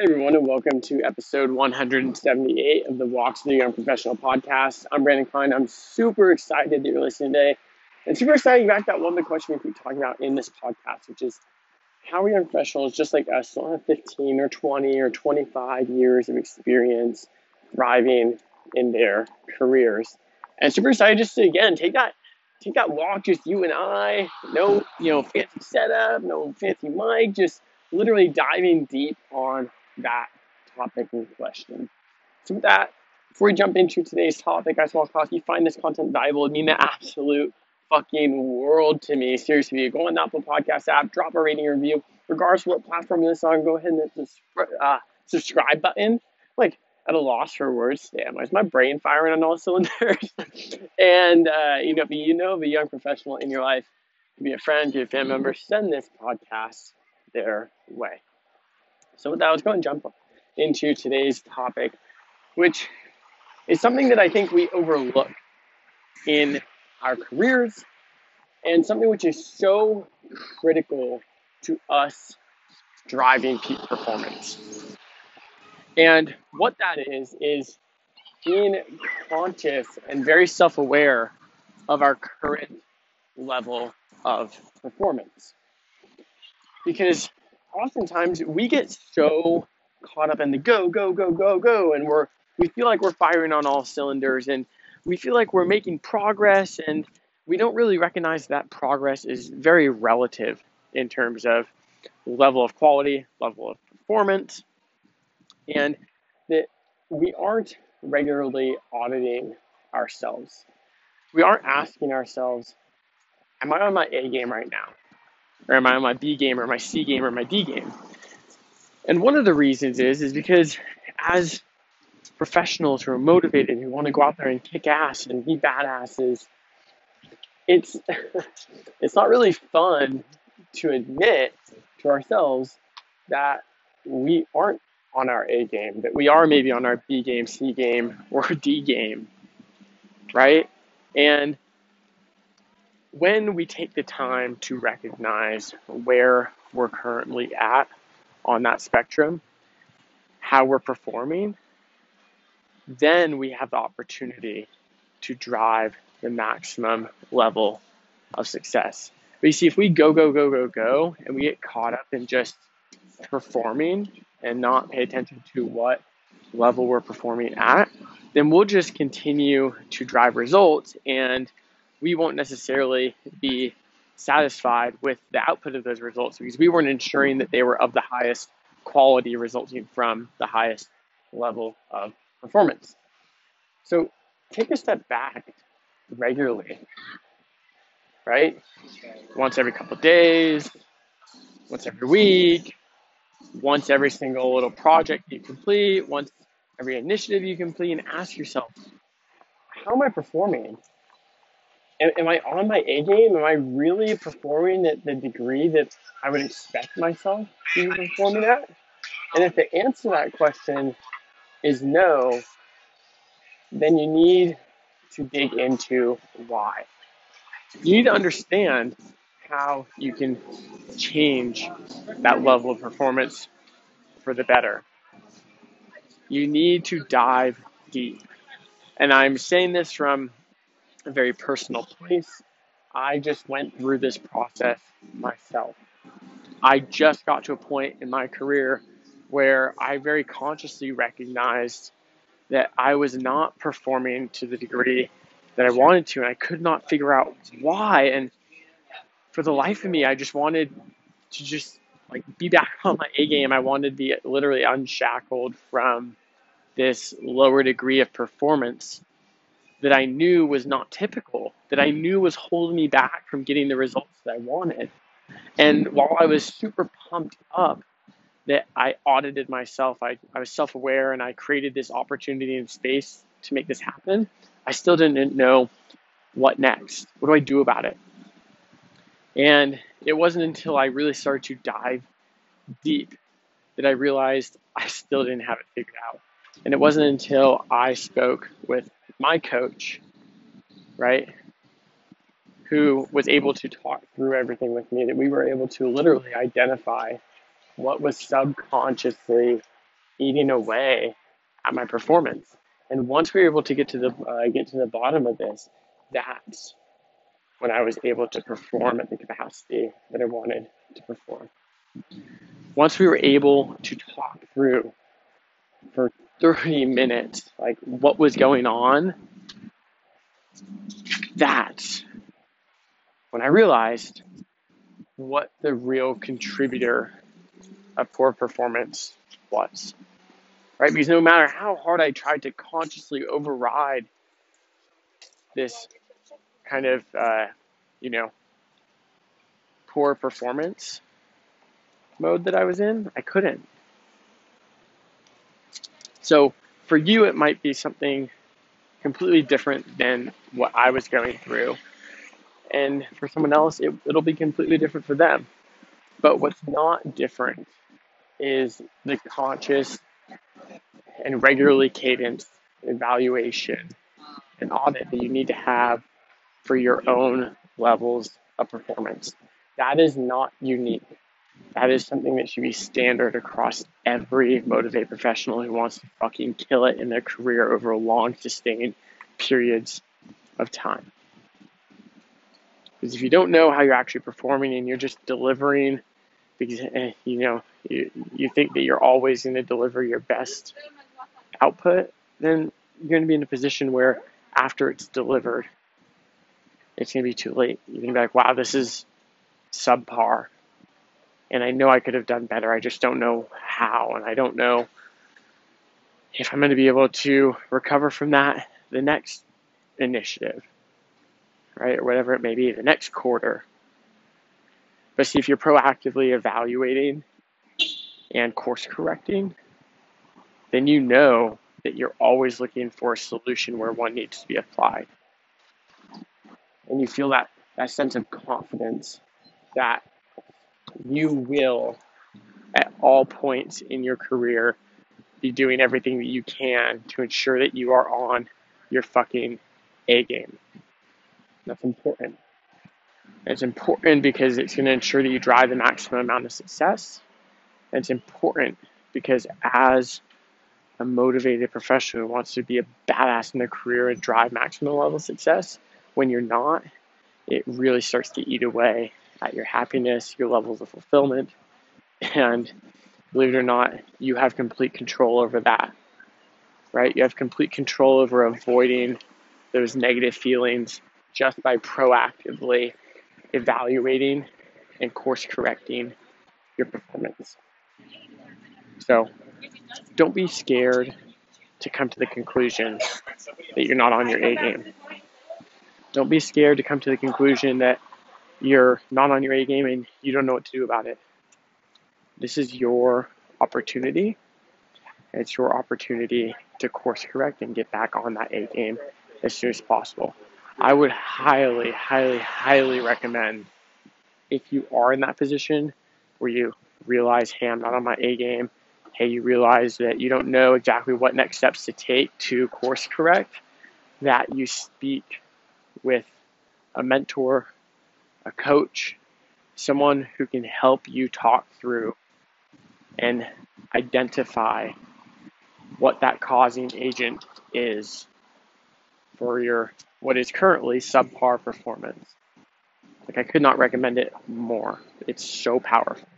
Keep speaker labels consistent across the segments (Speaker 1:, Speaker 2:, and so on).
Speaker 1: Hey everyone, and welcome to episode 178 of the Walks to the Young Professional podcast. I'm Brandon Klein. I'm super excited that you're listening today, and super excited back that one big question we keep talking about in this podcast, which is how are young professionals, just like us, don't have 15 or 20 or 25 years of experience thriving in their careers. And super excited just to again take that take that walk, just you and I, no you know fancy setup, no fancy mic, just literally diving deep on that topic in question. So with that, before we jump into today's topic, I to if you find this content valuable, it mean the absolute fucking world to me. Seriously, go on the Apple Podcast app, drop a rating review, regardless of what platform you're on. Go ahead and hit the uh, subscribe button. Like at a loss for words. Damn, is my brain firing on all cylinders? and uh, you know, if you know of a young professional in your life, be a friend, be a family member, send this podcast their way. So with that, let's go and jump into today's topic, which is something that I think we overlook in our careers and something which is so critical to us driving peak performance. And what that is, is being conscious and very self aware of our current level of performance. Because oftentimes we get so caught up in the go, go, go, go, go, and we're we feel like we're firing on all cylinders and we feel like we're making progress and we don't really recognize that progress is very relative in terms of level of quality, level of performance, and that we aren't regularly auditing ourselves. We aren't asking ourselves, Am I on my A game right now? Or am I on my B game or my C game or my D game? And one of the reasons is is because as professionals who are motivated, who want to go out there and kick ass and be badasses, it's it's not really fun to admit to ourselves that we aren't on our A game, that we are maybe on our B game, C game, or D game, right? And when we take the time to recognize where we're currently at on that spectrum, how we're performing, then we have the opportunity to drive the maximum level of success. But you see, if we go, go, go, go, go, and we get caught up in just performing and not pay attention to what level we're performing at, then we'll just continue to drive results and we won't necessarily be satisfied with the output of those results because we weren't ensuring that they were of the highest quality resulting from the highest level of performance. So take a step back regularly, right? Once every couple days, once every week, once every single little project you complete, once every initiative you complete, and ask yourself, how am I performing? Am, am I on my A game? Am I really performing at the degree that I would expect myself to be performing at? And if the answer to that question is no, then you need to dig into why. You need to understand how you can change that level of performance for the better. You need to dive deep. And I'm saying this from a very personal place. I just went through this process myself. I just got to a point in my career where I very consciously recognized that I was not performing to the degree that I wanted to, and I could not figure out why. And for the life of me, I just wanted to just like be back on my A game. I wanted to be literally unshackled from this lower degree of performance that I knew was not typical, that I knew was holding me back from getting the results that I wanted. And while I was super pumped up that I audited myself, I, I was self aware and I created this opportunity and space to make this happen, I still didn't know what next. What do I do about it? And it wasn't until I really started to dive deep that I realized I still didn't have it figured out. And it wasn't until I spoke with my coach, right, who was able to talk through everything with me that we were able to literally identify what was subconsciously eating away at my performance. And once we were able to get to the uh, get to the bottom of this, that's when I was able to perform at the capacity that I wanted to perform. Once we were able to talk through for 30 minutes, like what was going on, that's when I realized what the real contributor of poor performance was. Right? Because no matter how hard I tried to consciously override this kind of, uh, you know, poor performance mode that I was in, I couldn't. So for you, it might be something completely different than what I was going through. And for someone else, it, it'll be completely different for them. But what's not different is the conscious and regularly cadenced evaluation and audit that you need to have for your own levels of performance. That is not unique. That is something that should be standard across every motivated professional who wants to fucking kill it in their career over long, sustained periods of time. Because if you don't know how you're actually performing and you're just delivering, because eh, you know you, you think that you're always going to deliver your best output, then you're going to be in a position where after it's delivered, it's going to be too late. You're going to be like, wow, this is subpar. And I know I could have done better. I just don't know how. And I don't know if I'm going to be able to recover from that the next initiative, right? Or whatever it may be, the next quarter. But see, if you're proactively evaluating and course correcting, then you know that you're always looking for a solution where one needs to be applied. And you feel that, that sense of confidence that you will, at all points in your career, be doing everything that you can to ensure that you are on your fucking A game. That's important. It's important because it's going to ensure that you drive the maximum amount of success. It's important because as a motivated professional who wants to be a badass in their career and drive maximum level success, when you're not, it really starts to eat away at your happiness, your levels of fulfillment, and believe it or not, you have complete control over that. Right? You have complete control over avoiding those negative feelings just by proactively evaluating and course correcting your performance. So don't be scared to come to the conclusion that you're not on your A game. Don't be scared to come to the conclusion that you're not on your A game and you don't know what to do about it. This is your opportunity. It's your opportunity to course correct and get back on that A game as soon as possible. I would highly, highly, highly recommend if you are in that position where you realize, hey, I'm not on my A game, hey, you realize that you don't know exactly what next steps to take to course correct, that you speak with a mentor, a coach, someone who can help you talk through and identify what that causing agent is for your what is currently subpar performance. Like I could not recommend it more. It's so powerful.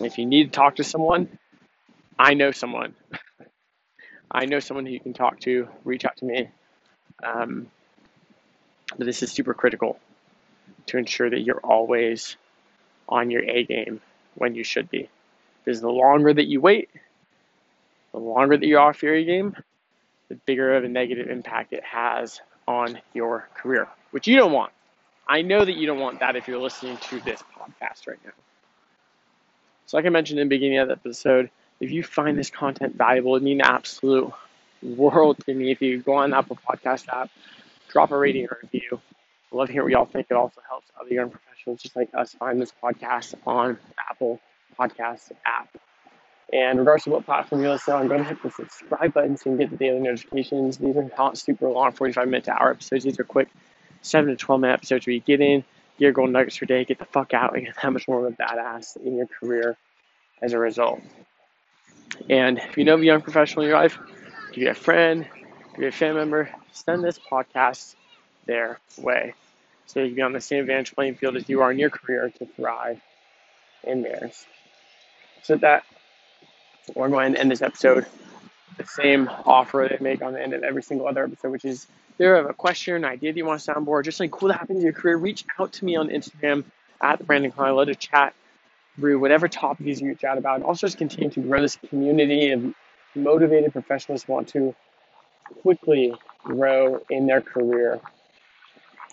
Speaker 1: If you need to talk to someone, I know someone. I know someone who you can talk to. Reach out to me. Um, but this is super critical to ensure that you're always on your A game when you should be. Because the longer that you wait, the longer that you're off your A game, the bigger of a negative impact it has on your career, which you don't want. I know that you don't want that if you're listening to this podcast right now. So, like I mentioned in the beginning of the episode, if you find this content valuable, it means an absolute world to me. If you go on Apple Podcast app, drop a rating or review. Love hearing what y'all think. It also helps other young professionals just like us find this podcast on Apple Podcast app. And regardless of what platform you listen on, go ahead and hit the subscribe button so you can get the daily notifications. These are not super long, 45 minute to hour episodes. These are quick 7 to 12 minute episodes where you get in, get your golden nuggets per day, get the fuck out, and get that much more of a badass in your career as a result. And if you know a young professional in your life, if you have a friend, if you have a family member, send this podcast their way so you can be on the same advantage playing field as you are in your career to thrive in theirs. So with that, we're going to end this episode the same offer they make on the end of every single other episode, which is if you have a question, an idea that you want to soundboard, just something cool that happened in your career, reach out to me on Instagram at Brandon Klein. Love to chat through whatever topics you reach out about. And also just continue to grow this community of motivated professionals want to quickly grow in their career.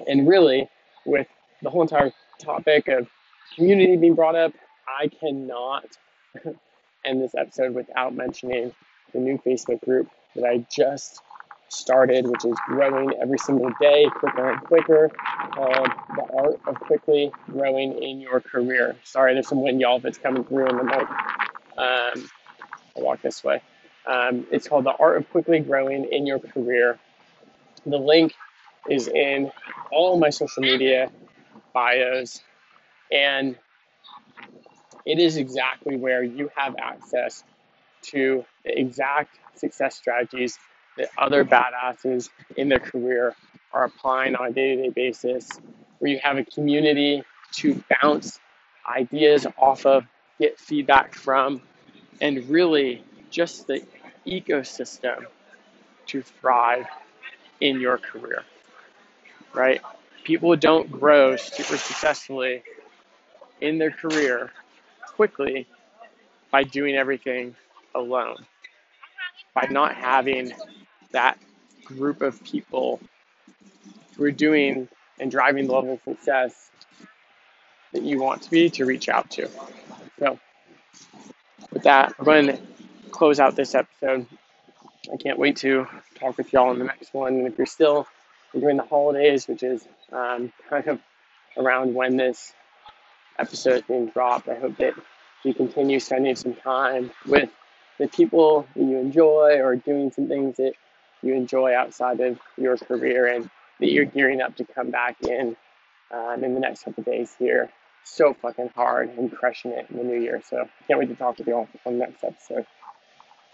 Speaker 1: And really, with the whole entire topic of community being brought up, I cannot end this episode without mentioning the new Facebook group that I just started, which is growing every single day, quicker and quicker, called The Art of Quickly Growing in Your Career. Sorry, there's some wind, y'all, it's coming through in the mic. Um, I'll walk this way. Um, it's called The Art of Quickly Growing in Your Career. The link is in all my social media bios, and it is exactly where you have access to the exact success strategies that other badasses in their career are applying on a day to day basis, where you have a community to bounce ideas off of, get feedback from, and really just the ecosystem to thrive in your career, right? People don't grow super successfully in their career quickly by doing everything alone, by not having that group of people who are doing and driving the level of success that you want to be to reach out to. So, with that, I'm going to close out this episode. I can't wait to talk with y'all in the next one. And if you're still enjoying the holidays, which is um, kind of around when this episode is being dropped, I hope that you continue spending some time with the people that you enjoy or doing some things that you enjoy outside of your career and that you're gearing up to come back in um, in the next couple days here. So fucking hard and crushing it in the new year. So can't wait to talk with you all on the next episode.